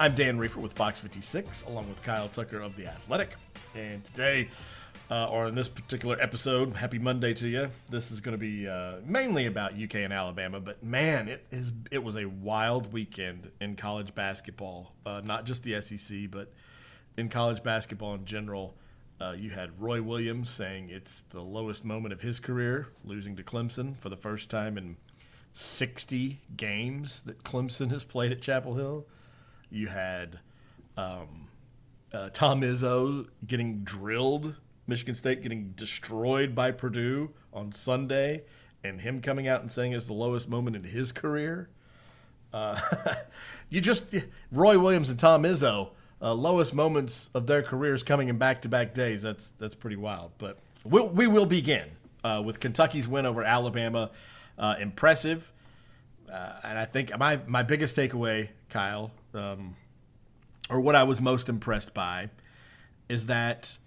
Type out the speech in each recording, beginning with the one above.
I'm Dan Reefer with Fox 56, along with Kyle Tucker of The Athletic. And today, uh, or in this particular episode, happy Monday to you. This is going to be uh, mainly about UK and Alabama, but man, it is it was a wild weekend in college basketball. Uh, not just the SEC, but in college basketball in general. Uh, you had Roy Williams saying it's the lowest moment of his career, losing to Clemson for the first time in 60 games that Clemson has played at Chapel Hill. You had um, uh, Tom Izzo getting drilled, Michigan State getting destroyed by Purdue on Sunday, and him coming out and saying it's the lowest moment in his career. Uh, you just Roy Williams and Tom Izzo, uh, lowest moments of their careers coming in back-to-back days. That's that's pretty wild. But we'll, we will begin uh, with Kentucky's win over Alabama. Uh, impressive, uh, and I think my my biggest takeaway, Kyle, um, or what I was most impressed by, is that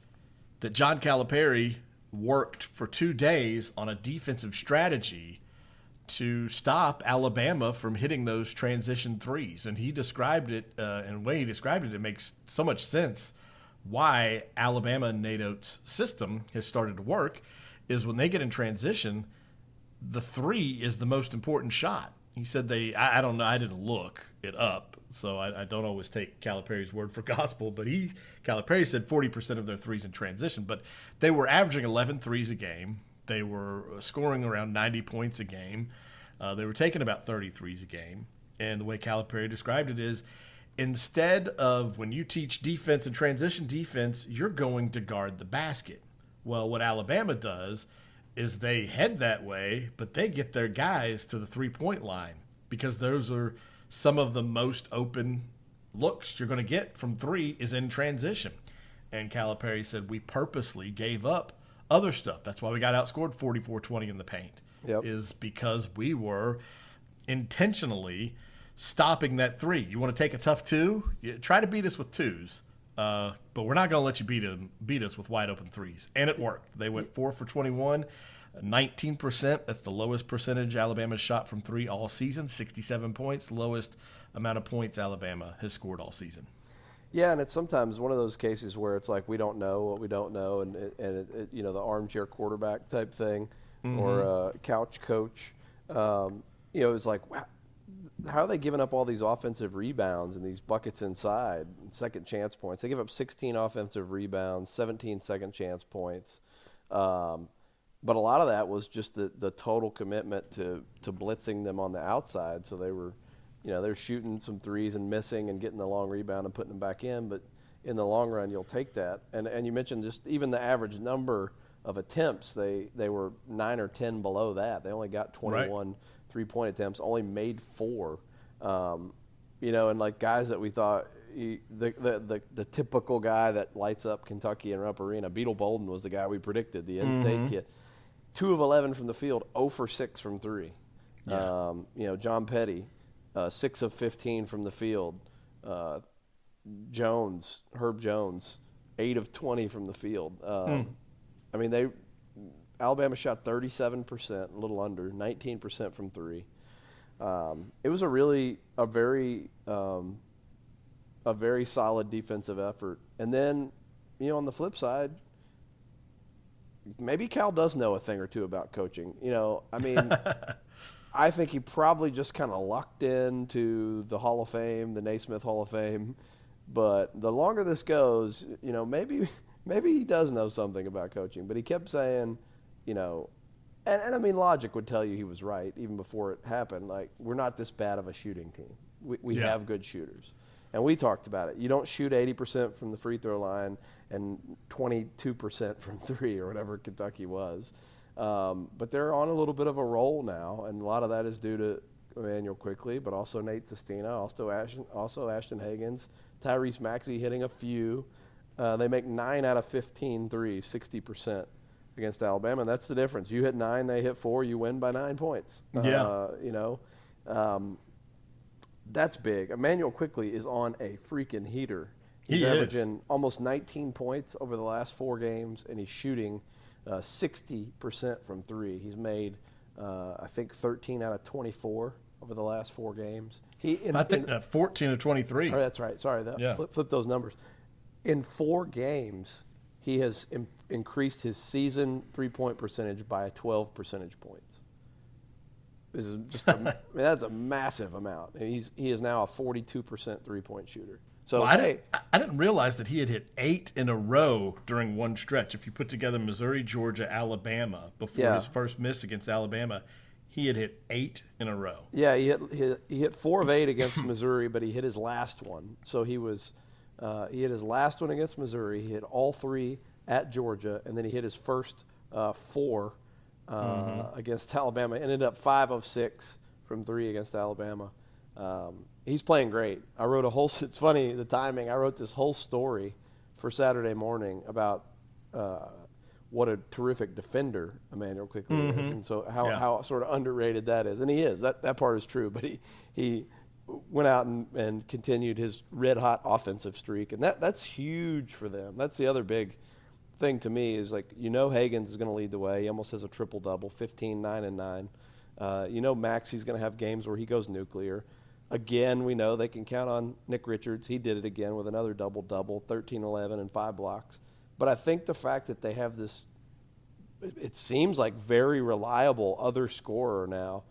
that John Calipari worked for two days on a defensive strategy to stop Alabama from hitting those transition threes. And he described it, uh, and the way he described it, it makes so much sense why Alabama and Nate Oats' system has started to work is when they get in transition, the three is the most important shot. He said they, I, I don't know, I didn't look it up, so I, I, don't always take Calipari's word for gospel, but he, Calipari said 40% of their threes in transition, but they were averaging 11 threes a game. They were scoring around 90 points a game. Uh, they were taking about 33s a game. And the way Calipari described it is instead of when you teach defense and transition defense, you're going to guard the basket. Well, what Alabama does is they head that way, but they get their guys to the three point line because those are some of the most open looks you're going to get from three is in transition. And Calipari said we purposely gave up other stuff. That's why we got outscored 44-20 in the paint. Yep. Is because we were intentionally stopping that three. You want to take a tough two? You try to beat us with twos. Uh, but we're not going to let you beat, them, beat us with wide open threes. And it worked. They went four for 21, 19%. That's the lowest percentage Alabama shot from three all season, 67 points, lowest amount of points Alabama has scored all season. Yeah, and it's sometimes one of those cases where it's like we don't know what we don't know, and it, and it, it, you know the armchair quarterback type thing, mm-hmm. or uh, couch coach. Um, you know, it's like wow, how are they giving up all these offensive rebounds and these buckets inside, second chance points? They give up 16 offensive rebounds, 17 second chance points. Um, but a lot of that was just the, the total commitment to, to blitzing them on the outside. So they were you know, they're shooting some threes and missing and getting the long rebound and putting them back in. But in the long run, you'll take that. And and you mentioned just even the average number of attempts, they they were nine or ten below that. They only got 21 right. Three point attempts, only made four. Um, you know, and like guys that we thought. He, the, the, the, the typical guy that lights up Kentucky and Rupp Arena, Beetle Bolden was the guy we predicted, the in-state mm-hmm. kid. Two of eleven from the field, 0 for six from three. Yeah. Um, you know, John Petty, uh, six of 15 from the field. Uh, Jones, Herb Jones, eight of 20 from the field. Um, hmm. I mean, they Alabama shot 37%, a little under, 19% from three. Um, it was a really a very um, a very solid defensive effort. And then, you know, on the flip side, maybe Cal does know a thing or two about coaching. You know, I mean. I think he probably just kind of lucked into the Hall of Fame, the Naismith Hall of Fame. But the longer this goes, you know, maybe maybe he does know something about coaching. But he kept saying, you know, and, and I mean, logic would tell you he was right even before it happened. Like, we're not this bad of a shooting team. We, we yeah. have good shooters. And we talked about it. You don't shoot 80% from the free throw line and 22% from three or whatever Kentucky was. Um, but they're on a little bit of a roll now, and a lot of that is due to Immanuel Quickley, but also Nate Sestina, also Ashton, also Ashton Hagans, Tyrese Maxey hitting a few. Uh, they make nine out of 15 threes, 60% against Alabama. And that's the difference. You hit nine, they hit four, you win by nine points. Yeah. Uh, you know, um, that's big. Immanuel Quickley is on a freaking heater. He's He is. averaging almost 19 points over the last four games, and he's shooting uh, 60% from three. He's made, uh, I think, 13 out of 24 over the last four games. He, in, I think in- uh, 14 or 23. Oh, that's right. Sorry, that, Yeah. flip, flip those numbers. In four games, he has Im- increased his season three-point percentage by 12 percentage points. This is just a, I mean, that's a massive amount. He's he is now a 42 percent three-point shooter. So Well, I, hey, didn't, I- didn't realize that he had hit eight in a row during one stretch. If you put together Missouri, Georgia, Alabama before Yeah. his first miss against Alabama, he had hit eight in a row. Yeah, he hit, he hit, he hit four of eight against Missouri, but he hit his last one. So he was uh, he hit his last one against Missouri. He hit all three at Georgia, and then he hit his first uh, four uh, against Alabama. Ended up five of six from three against Alabama. Um, he's playing great. I wrote a whole. It's funny the timing. I wrote this whole story for Saturday morning about. Uh, what a terrific defender Immanuel Quickley is, and so how, Yeah. how sort of underrated that is, and he is. That that part is true, but he he went out and, and continued his red hot offensive streak, and that that's huge for them. That's the other big thing to me is like you know Hagans is going to lead the way. He almost has a triple double, 15, 9, and nine. Uh, you know Maxey's going to have games where he goes nuclear. Again, we know they can count on Nick Richards. He did it again with another double double, 13, 11, and five blocks. But I think the fact that they have this it it seems like very reliable other scorer now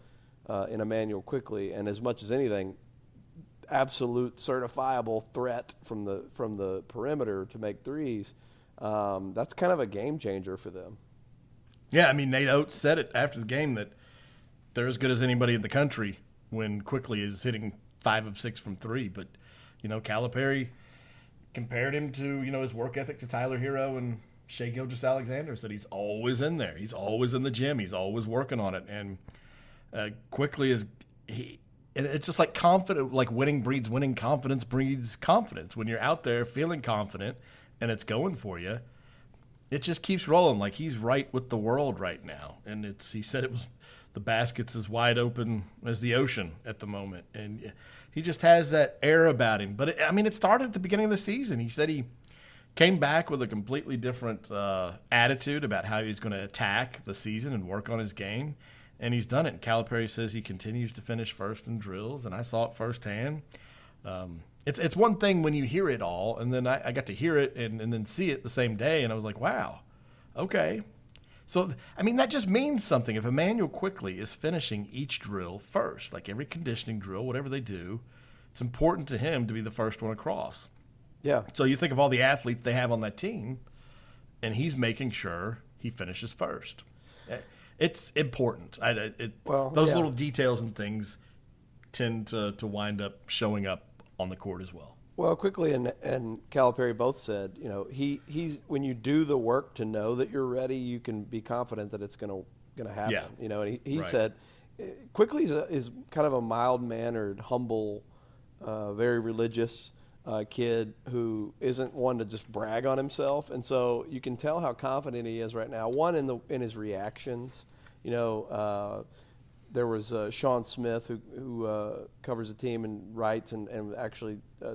uh, in Immanuel Quickley, and as much as anything, absolute certifiable threat from the from the perimeter to make threes. Um, that's kind of a game changer for them. Yeah, I mean, Nate Oats said it after the game that they're as good as anybody in the country when Quickley is hitting five of six from three. But, you know, Calipari compared him to, you know, his work ethic to Tyler Herro and Shai Gilgeous-Alexander. Said he's always in there. He's always in the gym. He's always working on it. And uh, Quickley is, he, and it's just like confident, like winning breeds winning, confidence breeds confidence. When you're out there feeling confident and it's going for you, it just keeps rolling. Like he's right with the world right now, and it's. He said it was the basket's as wide open as the ocean at the moment, and he just has that air about him. But it, I mean, it started at the beginning of the season. He said he came back with a completely different uh, attitude about how he's going to attack the season and work on his game, and he's done it. Calipari says he continues to finish first in drills, and I saw it firsthand. Um, it's it's one thing when you hear it all, and then I, I got to hear it and, and then see it the same day, and I was like, wow, okay. So I mean that just means something. If Immanuel Quickley is finishing each drill first, like every conditioning drill, whatever they do, it's important to him to be the first one across. Yeah, So you think of all the athletes they have on that team, and he's making sure he finishes first. Eh, It's important. I, it, Well, those yeah. little details and things tend to, to wind up showing up on the court as well. Well, Quickley and and Calipari both said, you know, he he's when you do the work to know that you're ready, you can be confident that it's going to going to happen. Yeah. You know, and he, he Right. said, eh, Quickley is, a, is kind of a mild mannered, humble, uh, very religious uh, kid who isn't one to just brag on himself, and so you can tell how confident he is right now. One in the in his reactions, you know. Uh, there was uh, Sean Smith who, who uh, covers the team and writes and, and actually uh,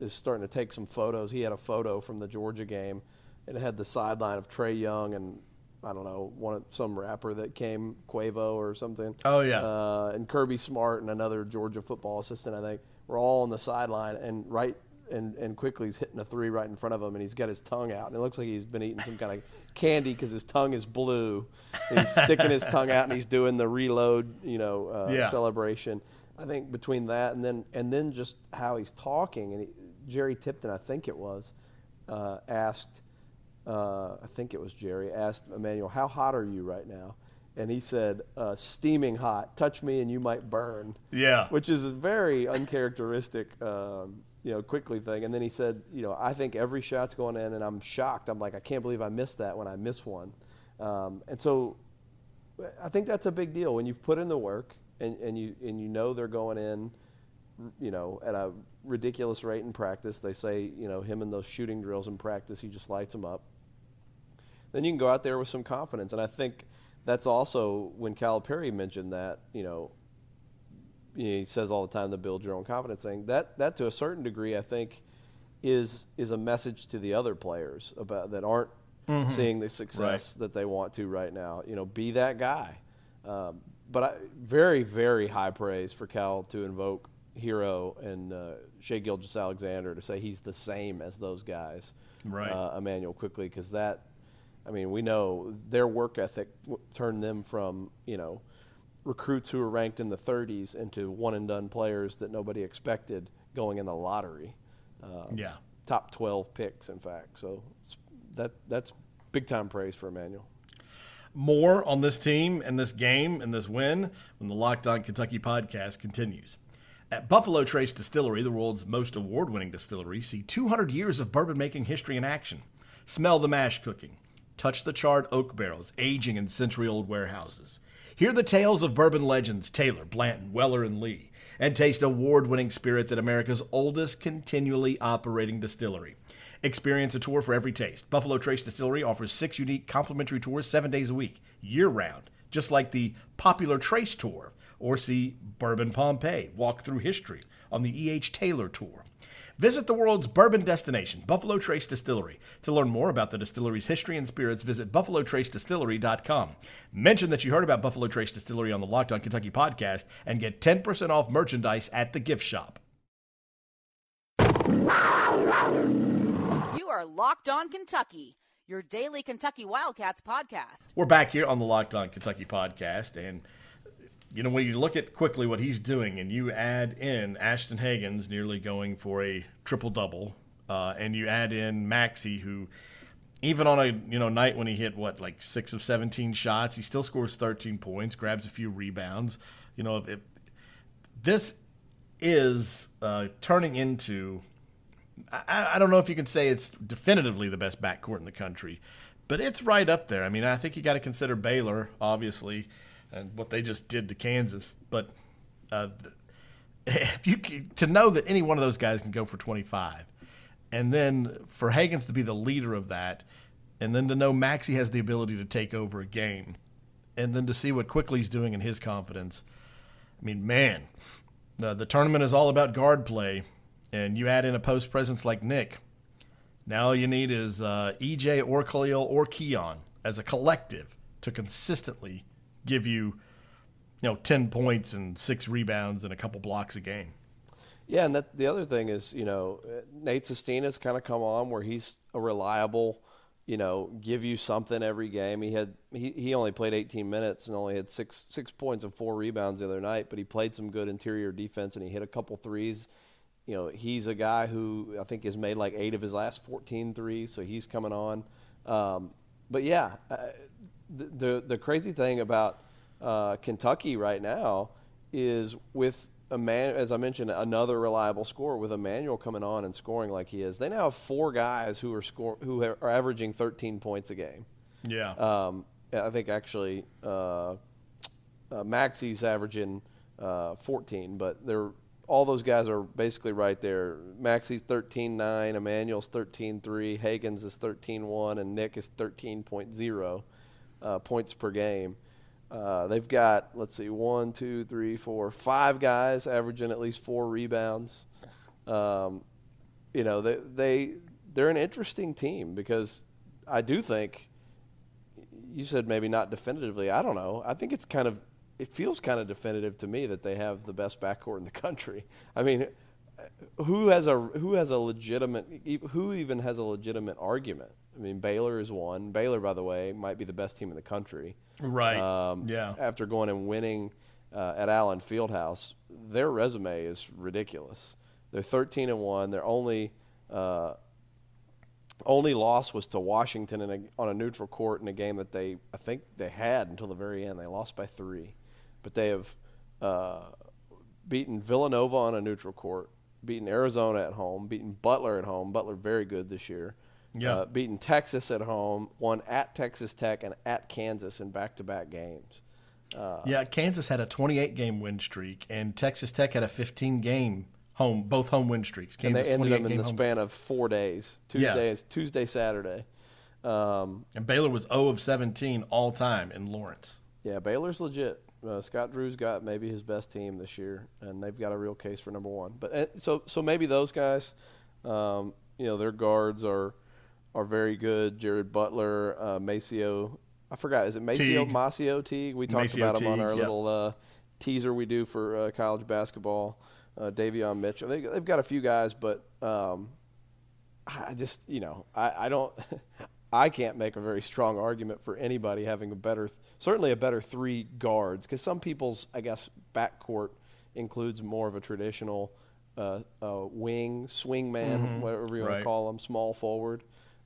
is starting to take some photos. He had a photo from the Georgia game and it had the sideline of Trae Young and I don't know one of, some rapper that came Quavo or something. Oh, yeah. uh, and Kirby Smart and another Georgia football assistant I think were all on the sideline and right and and Quickley he's hitting a three right in front of him and he's got his tongue out and it looks like he's been eating some kind of candy because his tongue is blue. He's sticking his tongue out and he's doing the reload, you know, uh, Yeah. celebration. I think between that and then and then just how he's talking and he, Jerry Tipton, I think it was, uh, asked, uh, I think it was Jerry asked Emmanuel, "How hot are you right now?" And he said, uh, "Steaming hot. Touch me and you might burn." Yeah. which is a very uncharacteristic, um, you know, Quickley thing. And then he said, you know, I think every shot's going in, and I'm shocked. I'm like, I can't believe I missed that when I miss one. Um, and so, I think that's a big deal when you've put in the work and, and you and you know they're going in, you know, at a ridiculous rate in practice. They say, you know, him in those shooting drills in practice, he just lights them up. Then you can go out there with some confidence, and I think that's also when Calipari mentioned that, you know, he says all the time the build your own confidence thing. That that to a certain degree, I think, is is a message to the other players about that aren't mm-hmm. seeing the success right. that they want to right now. You know, be that guy. Um, but I, very very high praise for Cal to invoke Herro and uh, Shai Gilgeous-Alexander to say he's the same as those guys. Right. Uh, Immanuel Quickley because that. I mean, we know their work ethic turned them from you know recruits who were ranked in the 30s into one and done players that nobody expected going in the lottery. Um, yeah. Top 12 picks, in fact. So that that's big time praise for Emmanuel. More on this team and this game and this win when the Locked On Kentucky podcast continues. At Buffalo Trace Distillery, the world's most award winning distillery, see 200 years of bourbon making history in action. Smell the mash cooking. Touch the charred oak barrels aging in century old warehouses. Hear the tales of bourbon legends Taylor, Blanton, Weller, and Lee, and taste award winning spirits at America's oldest continually operating distillery. Experience a tour for every taste. Buffalo Trace Distillery offers six unique complimentary tours seven days a week, year round, just like the popular Trace Tour, or see Bourbon Pompeii, walk through history on the E.H. Taylor Tour. Visit the world's bourbon destination, Buffalo Trace Distillery. To learn more about the distillery's history and spirits, visit buffalotracedistillery.com. Mention that you heard about Buffalo Trace Distillery on the Locked On Kentucky podcast and get 10% off merchandise at the gift shop. You are Locked On Kentucky, your daily Kentucky Wildcats podcast. We're back here on the Locked On Kentucky podcast and you know, when you look at Quickley what he's doing and you add in Ashton Hagans nearly going for a triple double, uh, and you add in Maxey, who even on a you know night when he hit what like six of 17 shots, he still scores 13 points, grabs a few rebounds. You know, this is uh, turning into. I, I don't know if you can say it's definitively the best backcourt in the country, but it's right up there. I mean, I think you got to consider Baylor, obviously and what they just did to Kansas. But uh, if you to know that any one of those guys can go for 25, and then for Hagans to be the leader of that, and then to know Maxey has the ability to take over a game, and then to see what Quickley's doing in his confidence. I mean, man, uh, the tournament is all about guard play, and you add in a post presence like Nick. Now all you need is uh, EJ or Khalil or Keion as a collective to consistently give you, you know, 10 points and six rebounds and a couple blocks a game. Yeah, and that, the other thing is, you know, Nate Sestina's kind of come on where he's a reliable, you know, give you something every game. He had he, he only played 18 minutes and only had six six points and four rebounds the other night, but he played some good interior defense and he hit a couple threes. You know, he's a guy who I think has made like eight of his last 14 threes, so he's coming on. Um, but yeah, uh, the, the, crazy thing about uh, Kentucky right now is with a man, as I mentioned, another reliable scorer with Immanuel coming on and scoring like he is. They now have four guys who are score who are averaging 13 points a game. Yeah. Um, I think actually uh, uh, averaging uh, 14, but they're all those guys are basically right there. Maxey's 13-9, Immanuel's 13-3, is 13-1, and Nick is 13.0 uh, points per game. Uh, they've got let's see, one, two, three, four, five guys averaging at least four rebounds. Um, you know, they they they're an interesting team because I do think you said maybe not definitively. I don't know. I think it's kind of it feels kind of definitive to me that they have the best backcourt in the country. I mean, who has a who has a legitimate who even has a legitimate argument? I mean, Baylor is one. Baylor, by the way, might be the best team in the country. Right. Um, yeah. After going and winning uh, at Allen Fieldhouse, their resume is ridiculous. They're 13 and one. Their only uh, only loss was to Washington a, on a neutral court in a game that they I think they had until the very end. They lost by three, but they have uh, beaten Villanova on a neutral court, beaten Arizona at home, beaten Butler at home. Butler very good this year. Yeah. Uh, beating Texas at home, won at Texas Tech and at Kansas in back-to-back games. Uh, yeah, Kansas had a 28 game win streak, and Texas Tech had a 15 game home, both home win streaks. and they ended 28 them in the home. span of four days. Tuesday, Yes. Tuesday, Saturday. Um, And Baylor was 0 of 17 all time in Lawrence. yeah, Baylor's legit. Uh, Scott Drew's got maybe his best team this year, and they've got a real case for number one. But uh, so so maybe those guys, um, you know, their guards are are very good. Jared Butler, uh, MaCio. I forgot. Is it MaCio? Teague. MaCio Teague. We talked MaCio about him on Teague, our yep. little uh, teaser we do for uh, college basketball. Uh, Davion Mitchell. They, they've got a few guys, but um, I just you know I, I don't I can't make a very strong argument for anybody having a better certainly a better three guards because some people's I guess backcourt includes more of a traditional uh, uh, wing swing man whatever you want Right. to call them small forward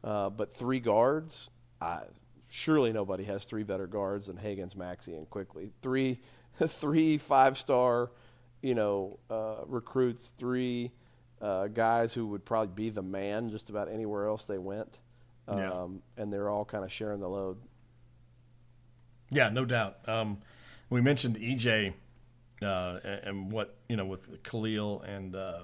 uh, but three guards I, surely nobody has three better guards than Hagans, Maxey and Quickley three three five star you know uh, recruits three uh, guys who would probably be the man just about anywhere else they went. Um, Yeah. And they're all kind of sharing the load. Yeah, no doubt. Um, we mentioned EJ uh, and, and what you know with Khalil and uh,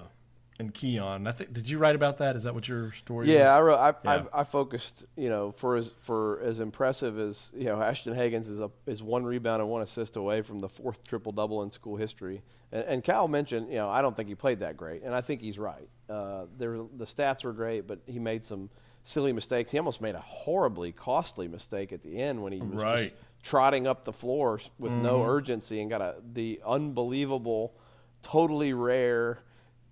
and Keion. I think did you write about that? Is that what your story? Yeah, I, is? wrote, I, Yeah. I, I focused, you know, for as for as impressive as you know, Ashton Hagans is a is one rebound and one assist away from the fourth triple double in school history. And, and Cal mentioned, you know, I don't think he played that great, and I think he's right. Uh, there, the stats were great, but he made some silly mistakes. He almost made a horribly costly mistake at the end when he was Right. just trotting up the floor with no urgency and got a the unbelievable, totally rare.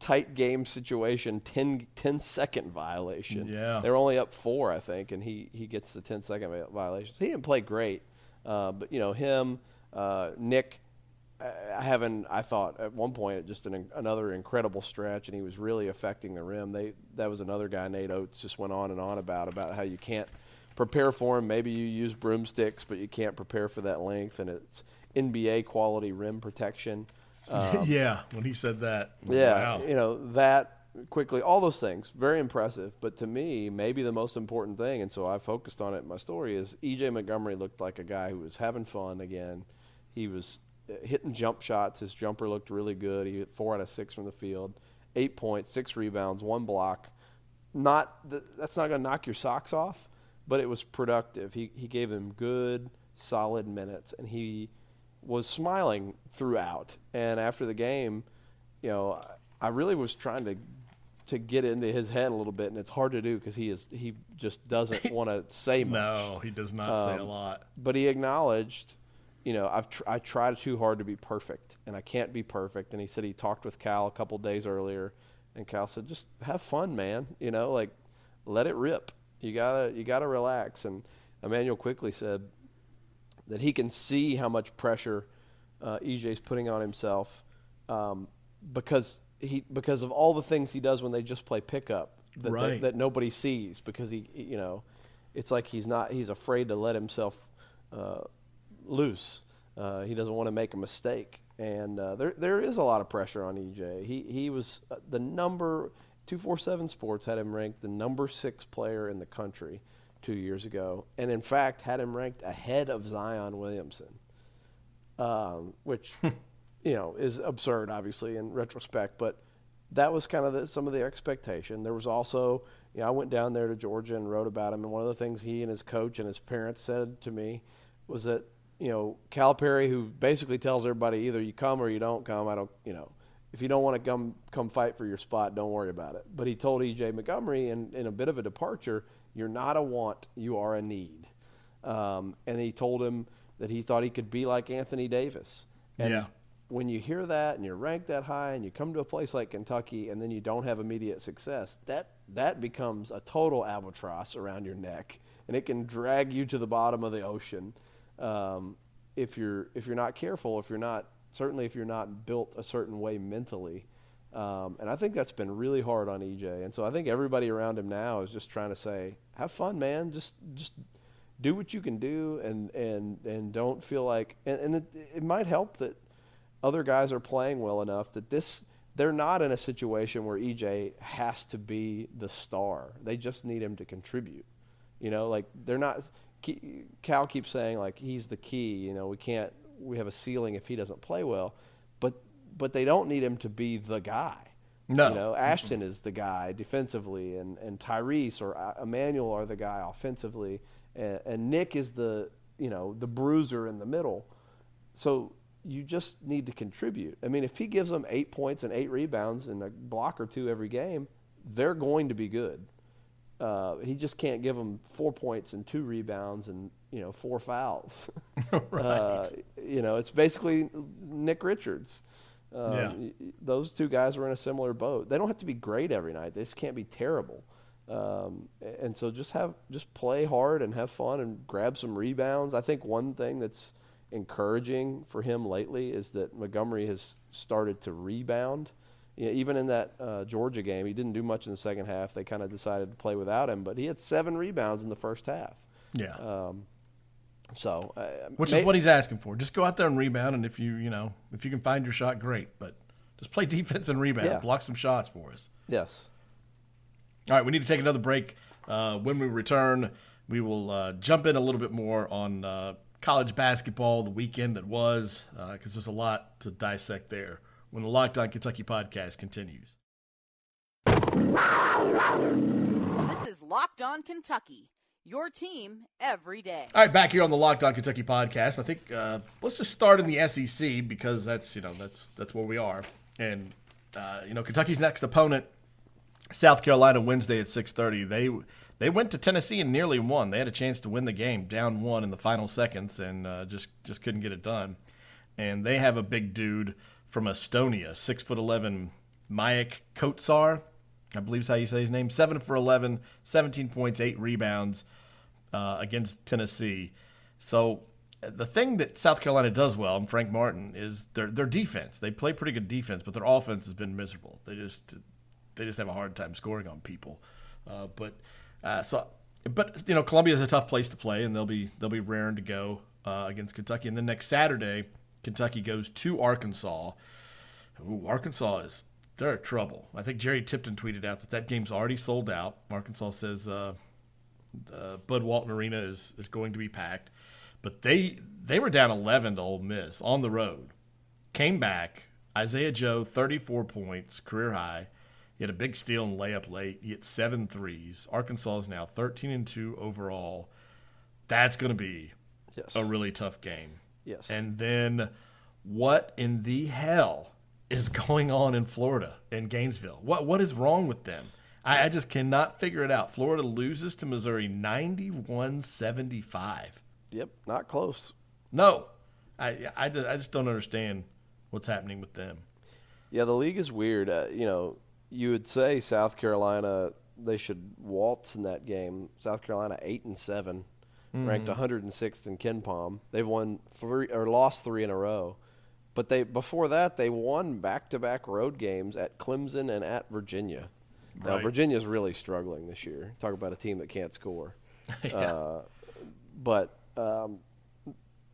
Tight game situation, 10, 10 second violation. Yeah. They're only up four, I think, and he, he gets the 10 second vi- violations. He didn't play great, uh, but you know him, uh, Nick, uh, having I thought at one point just an, another incredible stretch, and he was really affecting the rim. They that was another guy Nate Oats just went on and on about about how you can't prepare for him. Maybe you use broomsticks, but you can't prepare for that length, and it's NBA quality rim protection. yeah. When he said that, Yeah, wow. you know that Quickley, all those things, very impressive. But to me, maybe the most important thing, and so I focused on it in my story, is EJ Montgomery looked like a guy who was having fun again. He was uh, hitting jump shots. His jumper looked really good. He hit four out of six from the field, eight points, six rebounds, one block. Not th- that's not going to knock your socks off, but it was productive. He he gave them good, solid minutes, and he was smiling throughout. And after the game, you know, I really was trying to to get into his head a little bit, and it's hard to do because he is he just doesn't want to say much. No, he does not say a Um, lot. But he acknowledged, you know, I've tr- I tried too hard to be perfect, and I can't be perfect. And he said he talked with Cal a couple days earlier, and Cal said, just have fun, man. You know, like let it rip. You gotta you gotta relax. And Immanuel Quickley said that he can see how much pressure uh, is putting on himself um, because he because of all the things he does when they just play pickup that, that, Right. that nobody sees because he you know it's like he's not he's afraid to let himself uh, loose. Uh, he doesn't want to make a mistake, and uh, there there is a lot of pressure on EJ. He he was uh, the number two four seven Sports had him ranked the number six player in the country two years ago, and in fact had him ranked ahead of Zion Williamson, um, which you know is absurd, obviously in retrospect, but that was kind of the, some of the expectation. There was also, you know, I went down there to Georgia and wrote about him, and one of the things he and his coach and his parents said to me was that, you know, Calipari, who basically tells everybody either you come or you don't come. I don't, you know, if you don't want to come come fight for your spot, don't worry about it. But he told EJ Montgomery in, in a bit of a departure, you're not a want, you are a need. Um, and he told him that he thought he could be like Anthony Davis. And Yeah. when you hear that and you're ranked that high and you come to a place like Kentucky and then you don't have immediate success, that that becomes a total albatross around your neck, and it can drag you to the bottom of the ocean um, if you're if you're not careful, if you're not certainly if you're not built a certain way mentally. Um, and I think that's been really hard on EJ. And so I think everybody around him now is just trying to say, "Have fun, man. Just just do what you can do, and and and don't feel like." And, and it, it might help that other guys are playing well enough that this they're not in a situation where EJ has to be the star. They just need him to contribute. You know, like they're not. Cal keeps saying like he's the key. You know, we can't we have a ceiling if he doesn't play well, but they don't need him to be the guy. No. You know, Ashton is the guy defensively, and, and Tyrese or uh, Emmanuel are the guy offensively, and, and Nick is the you know the bruiser in the middle. So you just need to contribute. I mean, if he gives them eight points and eight rebounds and a block or two every game, they're going to be good. Uh, he just can't give them four points and two rebounds and you know four fouls. right. uh, you know, it's basically Nick Richards. Um, Yeah. Those two guys were in a similar boat. They don't have to be great every night. They just can't be terrible. Um, and so just have just play hard and have fun and grab some rebounds. I think one thing that's encouraging for him lately is that Montgomery has started to rebound. You know, even in that uh, Georgia game, he didn't do much in the second half. They kind of decided to play without him, but he had seven rebounds in the first half. yeah. Um, so, uh, Which may- is what he's asking for. Just go out there and rebound, and if you you know if you can find your shot, great. But just play defense and rebound. Yeah. Block some shots for us. yes. All right, we need to take another break. Uh, when we return, we will uh, jump in a little bit more on uh, college basketball, the weekend that was, because there's a lot to dissect there. When the Locked On Kentucky podcast continues. This is Locked On Kentucky, your team every day. All right, back here on the Locked On Kentucky podcast. I think uh, let's just start in the SEC because that's you know that's that's where we are, and uh, you know Kentucky's next opponent, South Carolina, Wednesday at six thirty. They they went to Tennessee and nearly won. They had a chance to win the game, down one in the final seconds, and uh, just just couldn't get it done. And they have a big dude from Estonia, six foot eleven, Maik Kotsar. I believe is how you say his name. Seven for 11, 17 points, eight rebounds uh, against Tennessee. So the thing that South Carolina does well, and Frank Martin, is their their defense. They play pretty good defense, but their offense has been miserable. They just they just have a hard time scoring on people. Uh, but uh, so, but you know, Columbia is a tough place to play, and they'll be they'll be raring to go uh, against Kentucky. And then next Saturday, Kentucky goes to Arkansas. Ooh, Arkansas is they're in trouble. I think Jerry Tipton tweeted out that that game's already sold out. Arkansas says uh, the Bud Walton Arena is, is going to be packed, but they they were down 11 to Ole Miss on the road, came back. Isaiah Joe 34 points, career high. He had a big steal and layup late. He hit seven threes. Arkansas is now 13 and two overall. That's going to be Yes. a really tough game. Yes. And then what in the hell is going on in Florida in Gainesville? What what is wrong with them? I, I just cannot figure it out. Florida loses to Missouri 91-75. Yep. Not close. No. I, I, just, I just don't understand what's happening with them. Yeah, the league is weird. Uh, you know, you would say South Carolina they should waltz in that game. South Carolina eight and 7 ranked 106th in KenPom. They've won three or lost three in a row, but they before that they won back to back road games at Clemson and at Virginia. Now Right. Virginia's really struggling this year. Talk about a team that can't score. Yeah. Uh, but um,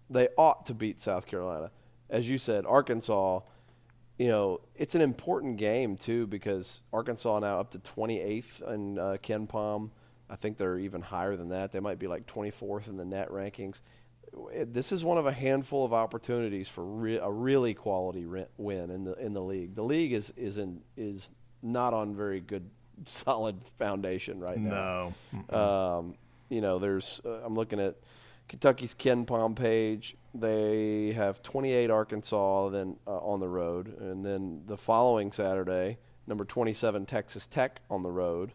they ought to beat South Carolina. As you said, Arkansas, you know, it's an important game too because Arkansas now up to 28th in uh, KenPom. I think they're even higher than that. They might be like 24th in the net rankings. This is one of a handful of opportunities for re- a really quality win in the in the league. The league is is in is not on very good solid foundation right now. No. Um, you know, there's uh, I'm looking at Kentucky's KenPom page. They have 28 Arkansas then uh, on the road, and then the following Saturday, number 27 Texas Tech on the road.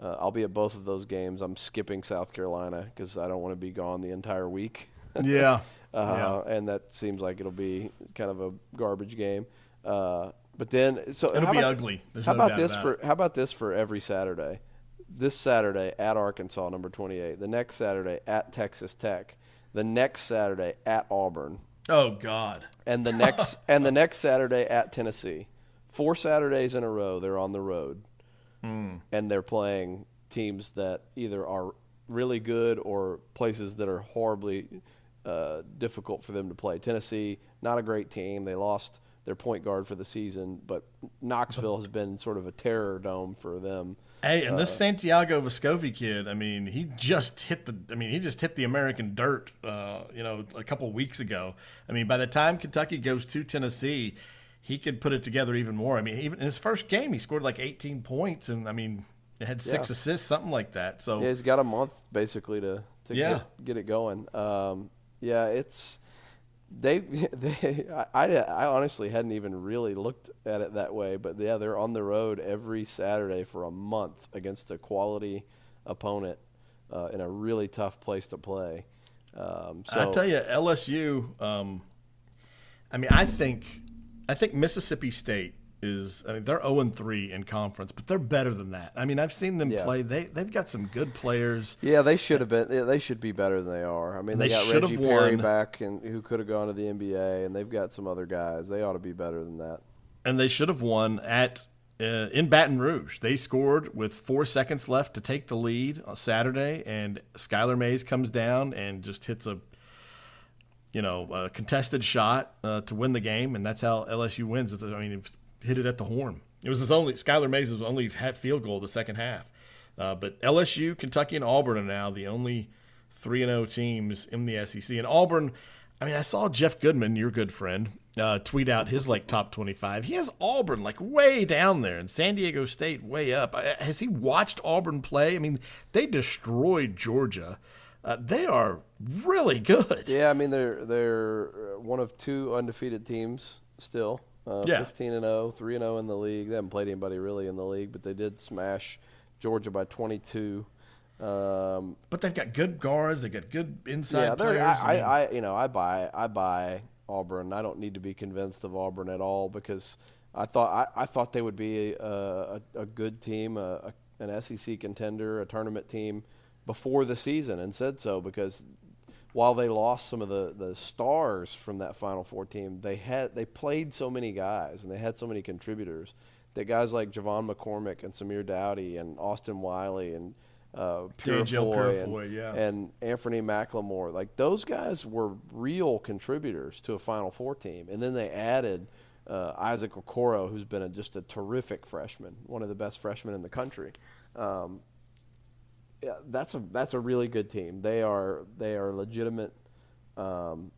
Uh, I'll be at both of those games. I'm skipping South Carolina because I don't want to be gone the entire week. Yeah. Uh, and that seems like it'll be kind of a garbage game. Uh, but then, so It'll be about- ugly. There's how no about this about for how about this for every Saturday? This Saturday at Arkansas, number twenty-eight. The next Saturday at Texas Tech. The next Saturday at Auburn, Oh God. and the next and the next Saturday at Tennessee. Four Saturdays in a row, they're on the road, and they're playing teams that either are really good or places that are horribly uh, difficult for them to play. Tennessee, not a great team. They lost their point guard for the season. But Knoxville has been sort of a terror dome for them. Hey, and this Santiago Vescovi kid, I mean, he just hit the, I mean, he just hit the American dirt, uh, you know, a couple weeks ago. I mean, by the time Kentucky goes to Tennessee, he could put it together even more. I mean, even in his first game, he scored like 18 points, and I mean, it had six Yeah. assists, something like that. So Yeah, he's got a month basically to to Yeah. get, get it going. Um, yeah, it's they they I, I honestly hadn't even really looked at it that way, but yeah, they're on the road every Saturday for a month against a quality opponent uh, in a really tough place to play. Um, so I tell you, LSU. Um, I mean, I think, I think Mississippi State is. I mean, they're zero and three in conference, but they're better than that. I mean, I've seen them Yeah. play. They they've got some good players. yeah, they should have been. yeah, They should be better than they are. I mean, they, They got should have Reggie Perry won. back, and who could have gone to the NBA, and they've got some other guys. They ought to be better than that. and they should have won at uh, in Baton Rouge. They scored with four seconds left to take the lead on Saturday, and Skylar Mays comes down and just hits a you know a contested shot uh, to win the game, and that's how LSU wins. It's, I mean, hit it at the horn. It was his only Skylar Mays' only field goal the second half. Uh, but LSU, Kentucky, and Auburn are now the only three and zero teams in the SEC. And Auburn, I mean, I saw Jeff Goodman, your good friend, uh, tweet out his like top twenty five. He has Auburn like way down there, and San Diego State way up. Uh, Has he watched Auburn play? I mean, they destroyed Georgia. Uh, they are really good. Yeah, I mean they're they're uh, one of two undefeated teams still. Uh, Yeah. 15 and 0, 3 and 0 in the league. They haven't played anybody really in the league, but they did smash Georgia by 22. Um, But they've got good guards. They got good inside yeah, players. I, I, I, you know, I buy, I buy Auburn. I don't need to be convinced of Auburn at all because I thought, I, I thought they would be a, a, a good team, a, a, an SEC contender, a tournament team before the season, and said so because while they lost some of the, the stars from that Final Four team, they had they played so many guys and they had so many contributors that guys like J'Von McCormick and Samir Doughty and Austin Wiley and uh, Danjel Purifoy and, Purifoy, yeah. and Anthony McLemore, like those guys were real contributors to a Final Four team, and then they added uh, Isaac Okoro, who's been a, just a terrific freshman, one of the best freshmen in the country. Um, yeah, that's a that's a really good team. They are they are legitimate. Um,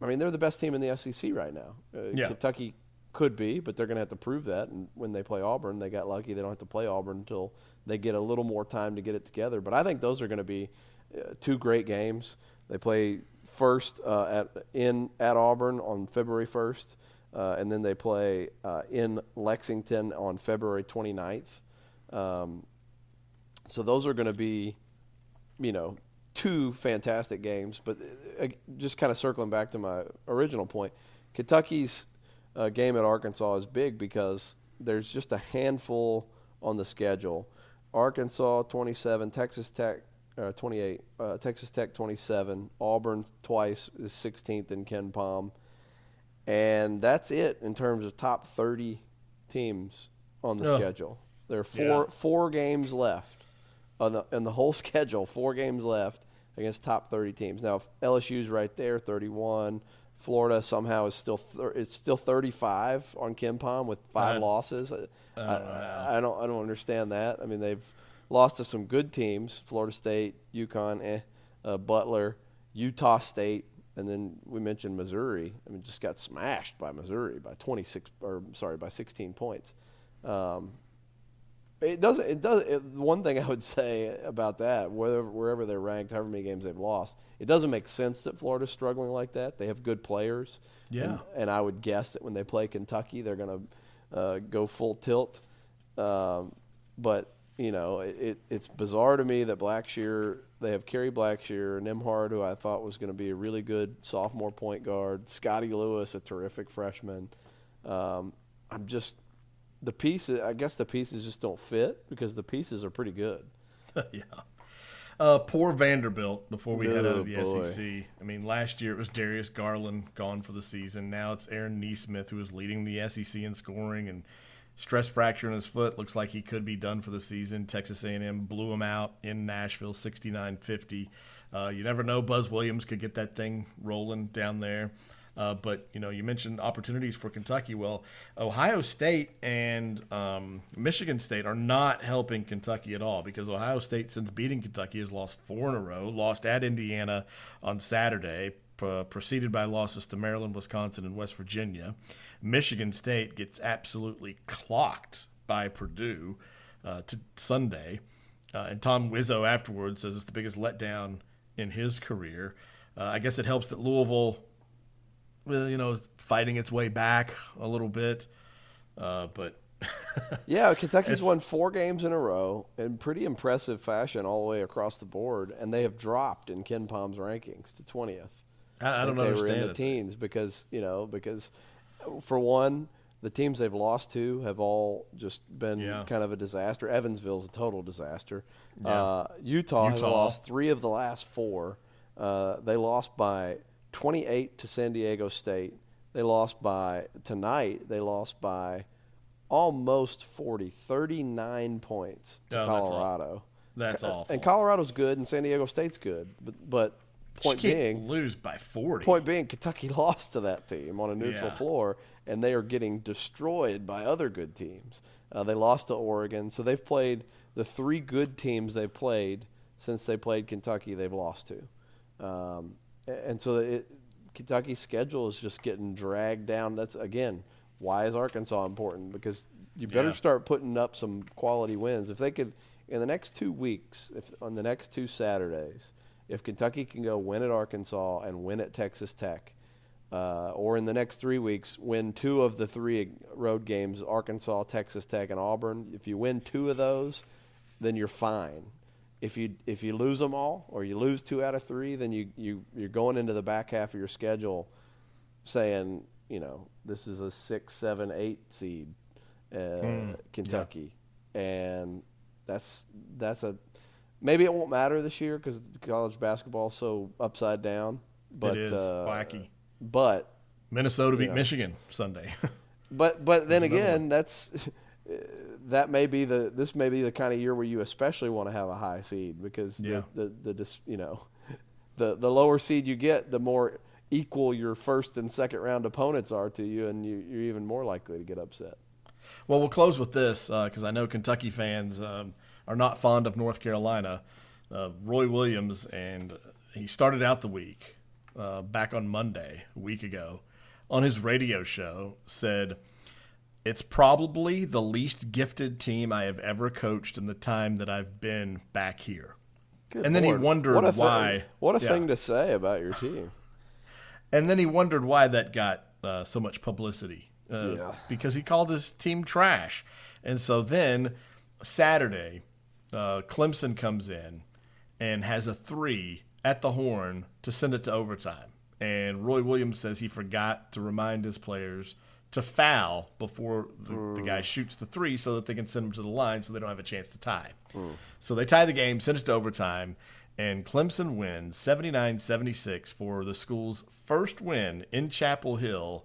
I mean, they're the best team in the SEC right now. Uh, Yeah. Kentucky could be, but they're going to have to prove that. And when they play Auburn, they got lucky. They don't have to play Auburn until they get a little more time to get it together. But I think those are going to be uh, two great games. They play first uh, at in at Auburn on February 1st, uh, and then they play uh, in Lexington on February 29th. Um, so those are going to be, you know, two fantastic games. But uh, just kind of circling back to my original point, Kentucky's uh, game at Arkansas is big because there's just a handful on the schedule. Arkansas 27, Texas Tech uh, 28, uh, Texas Tech 27, Auburn twice is 16th in KenPom, and that's it in terms of top 30 teams on the Yeah. schedule. There are four Yeah. four games left on the in the whole schedule. Four games left against top 30 teams. Now if LSU's right there, 31. Florida somehow is still thir- it's still 35 on KenPom with five I- losses. I, I don't. I, I don't I don't understand that. I mean they've lost to some good teams: Florida State, UConn, eh, uh, Butler, Utah State, and then we mentioned Missouri. I mean just got smashed by Missouri by 26 or sorry by 16 points. Um, it doesn't. It does. It, one thing I would say about that, whether wherever they're ranked, however many games they've lost, it doesn't make sense that Florida's struggling like that. They have good players. Yeah. And, and I would guess that when they play Kentucky, they're going to uh, go full tilt. Um, but you know, it, it, it's bizarre to me that Blackshear they have Kerry Blackshear, Nembhard, who I thought was going to be a really good sophomore point guard, Scottie Lewis, a terrific freshman. Um, I'm just the pieces. I guess the pieces just don't fit because the pieces are pretty good. yeah. Uh, poor Vanderbilt before we head out Oh, of the boy. SEC. I mean, last year it was Darius Garland gone for the season. Now it's Aaron Nesmith who is leading the SEC in scoring and stress fracture in his foot. Looks like he could be done for the season. Texas A&M blew him out in Nashville, 69-50. Uh, you never know. Buzz Williams could get that thing rolling down there. Uh, but you know, you mentioned opportunities for Kentucky. Well, Ohio State and um, Michigan State are not helping Kentucky at all because Ohio State, since beating Kentucky, has lost four in a row. Lost at Indiana on Saturday, preceded by losses to Maryland, Wisconsin, and West Virginia. Michigan State gets absolutely clocked by Purdue uh, to Sunday. Uh, and Tom Izzo afterwards says it's the biggest letdown in his career. Uh, I guess it helps that Louisville, you know, fighting its way back a little bit. Uh, but yeah, Kentucky's won four games in a row in pretty impressive fashion all the way across the board, and they have dropped in KenPom's rankings to twentieth. I, I don't know. they understand were in the it. teens because you know because for one the teams they've lost to have all just been Yeah. kind of a disaster. Evansville's a total disaster. Yeah. Uh, Utah, has lost three of the last four. Uh, they lost by 28 to San Diego State. They lost by tonight. They lost by almost 40, 39 points to Oh, Colorado. That's awful. And Colorado's good, and San Diego State's good. But, but point being, lose by forty. Point being, Kentucky lost to that team on a neutral Yeah. floor, and they are getting destroyed by other good teams. Uh, they lost to Oregon, so they've played the three good teams they've played since they played Kentucky. They've lost to, um, and so it, Kentucky's schedule is just getting dragged down. That's again why is Arkansas important because you better Yeah. start putting up some quality wins. If they could, in the next two weeks, if on the next two Saturdays, if Kentucky can go win at Arkansas and win at Texas Tech, uh, or in the next three weeks, win two of the three road games Arkansas, Texas Tech, and Auburn. If you win two of those, then you're fine. If you if you lose them all, or you lose two out of three, then you, you you're going into the back half of your schedule, saying you know this is a six, seven, eight seed, uh, Kentucky, and that's that's a maybe it won't matter this year because college basketball is so upside down. But it is uh, wacky. But Minnesota beat yeah. Michigan Sunday. but but then again, that's that may be the this may be the kind of year where you especially want to have a high seed because Yeah. the, the the you know the the lower seed you get, the more equal your first and second round opponents are to you, and you, you're even more likely to get upset. Well, we'll close with this because I know Kentucky fans um, are not fond of North Carolina. Uh, Roy Williams, and he started out the week uh, back on Monday, a week ago, on his radio show, said, It's probably the least gifted team I have ever coached in the time that I've been back here. Good And then he wondered what why- Thing, what a Yeah. thing to say about your team. And then he wondered why that got uh, so much publicity. Uh, Yeah. Because he called his team trash. And so then Saturday, uh, Clemson comes in and has a three at the horn to send it to overtime. And Roy Williams says he forgot to remind his players to foul before the, the guy mm. shoots the three so that they can send them to the line so they don't have a chance to tie. Mm. So they tie the game, send it to overtime, and Clemson wins 79 76 for the school's first win in Chapel Hill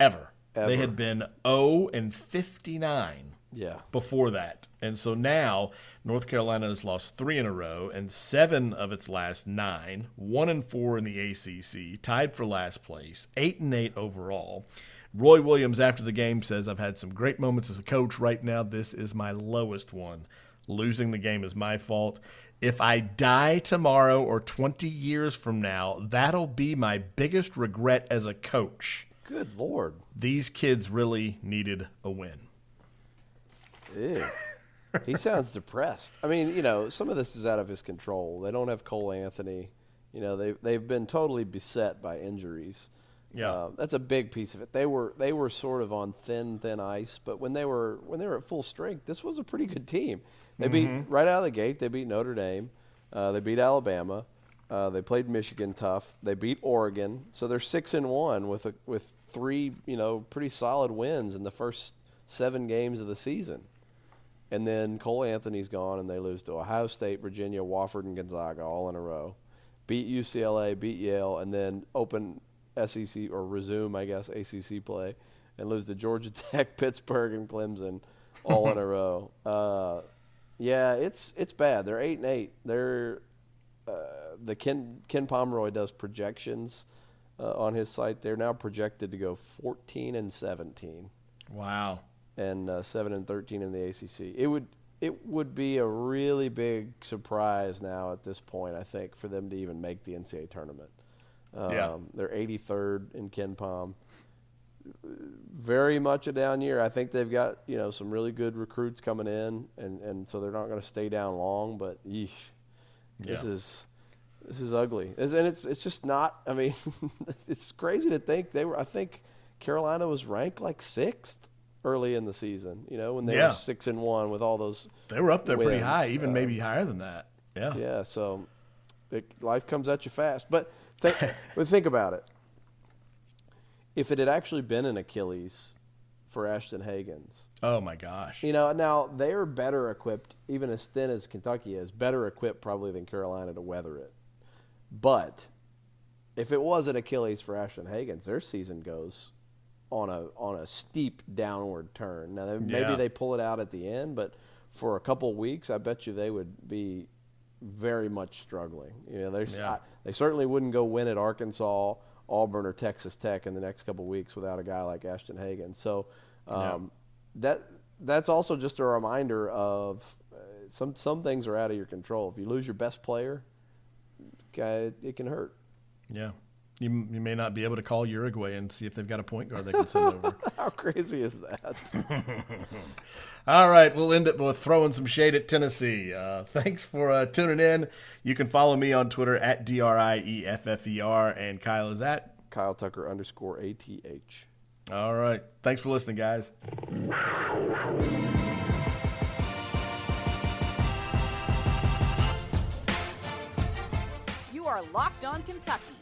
ever. Ever. They had been 0 and 59 Yeah. before that. And so now North Carolina has lost three in a row and seven of its last nine, one and four in the ACC, tied for last place, eight and eight overall. Roy Williams after the game says, I've had some great moments as a coach. Right now, this is my lowest one. Losing the game is my fault. If I die tomorrow or 20 years from now, that'll be my biggest regret as a coach. Good lord. These kids really needed a win. Ew. he sounds depressed. I mean, you know, some of this is out of his control. They don't have Cole Anthony. You know, they've, they've been totally beset by injuries. Yeah. Uh, that's a big piece of it. They were they were sort of on thin thin ice, but when they were when they were at full strength, this was a pretty good team. They beat right out of the gate. They beat Notre Dame. Uh, they beat Alabama. Uh, they played Michigan tough. They beat Oregon. So they're six and one with a, with three you know pretty solid wins in the first seven games of the season. And then Cole Anthony's gone, and they lose to Ohio State, Virginia, Wofford, and Gonzaga all in a row. Beat UCLA, beat Yale, and then open SEC or resume, I guess, ACC play, and lose to Georgia Tech, Pittsburgh, and Clemson all in a row. Uh, yeah, it's it's bad. They're eight and eight. They're uh, the Ken Ken Pomeroy does projections uh, on his site. They're now projected to go 14 and 17, Wow. and uh, 7 and 13 in the ACC. It would it would be a really big surprise now at this point, I think, for them to even make the NCAA tournament. Um, Yeah. They're 83rd in KenPom. Very much a down year. I think they've got you know some really good recruits coming in, and, and so they're not going to stay down long. But yeesh, this Yeah. is this is ugly, It's- and it's it's just not. I mean, it's crazy to think they were. I think Carolina was ranked like sixth early in the season. You know when they Yeah. were six and one with all those. They were up there pretty high, even Uh, maybe higher than that. Yeah. Yeah, so it, life comes at you fast. But think, but think about it. If it had actually been an Achilles for Ashton Hagans, Oh my gosh. you know, now they are better equipped, even as thin as Kentucky is, better equipped probably than Carolina to weather it. But if it was an Achilles for Ashton Hagans, their season goes on a on a steep downward turn. Now they- maybe Yeah. they pull it out at the end, but for a couple weeks, I bet you they would be very much struggling. You know, there's Yeah. They certainly wouldn't go win at Arkansas, Auburn, or Texas Tech in the next couple weeks without a guy like Ashton Hagen. So um, that that's also just a reminder of uh, some some things are out of your control. If you lose your best player, guy, it can hurt. Yeah. You, you may not be able to call Uruguay and see if they've got a point guard they can send over. How crazy is that? All right, we'll end it with throwing some shade at Tennessee. Uh, thanks for uh, tuning in. You can follow me on Twitter at D R I E F F E R, and Kyle is at. Kyle Tucker underscore ATH. All right. Thanks for listening, guys. You are Locked On Kentucky.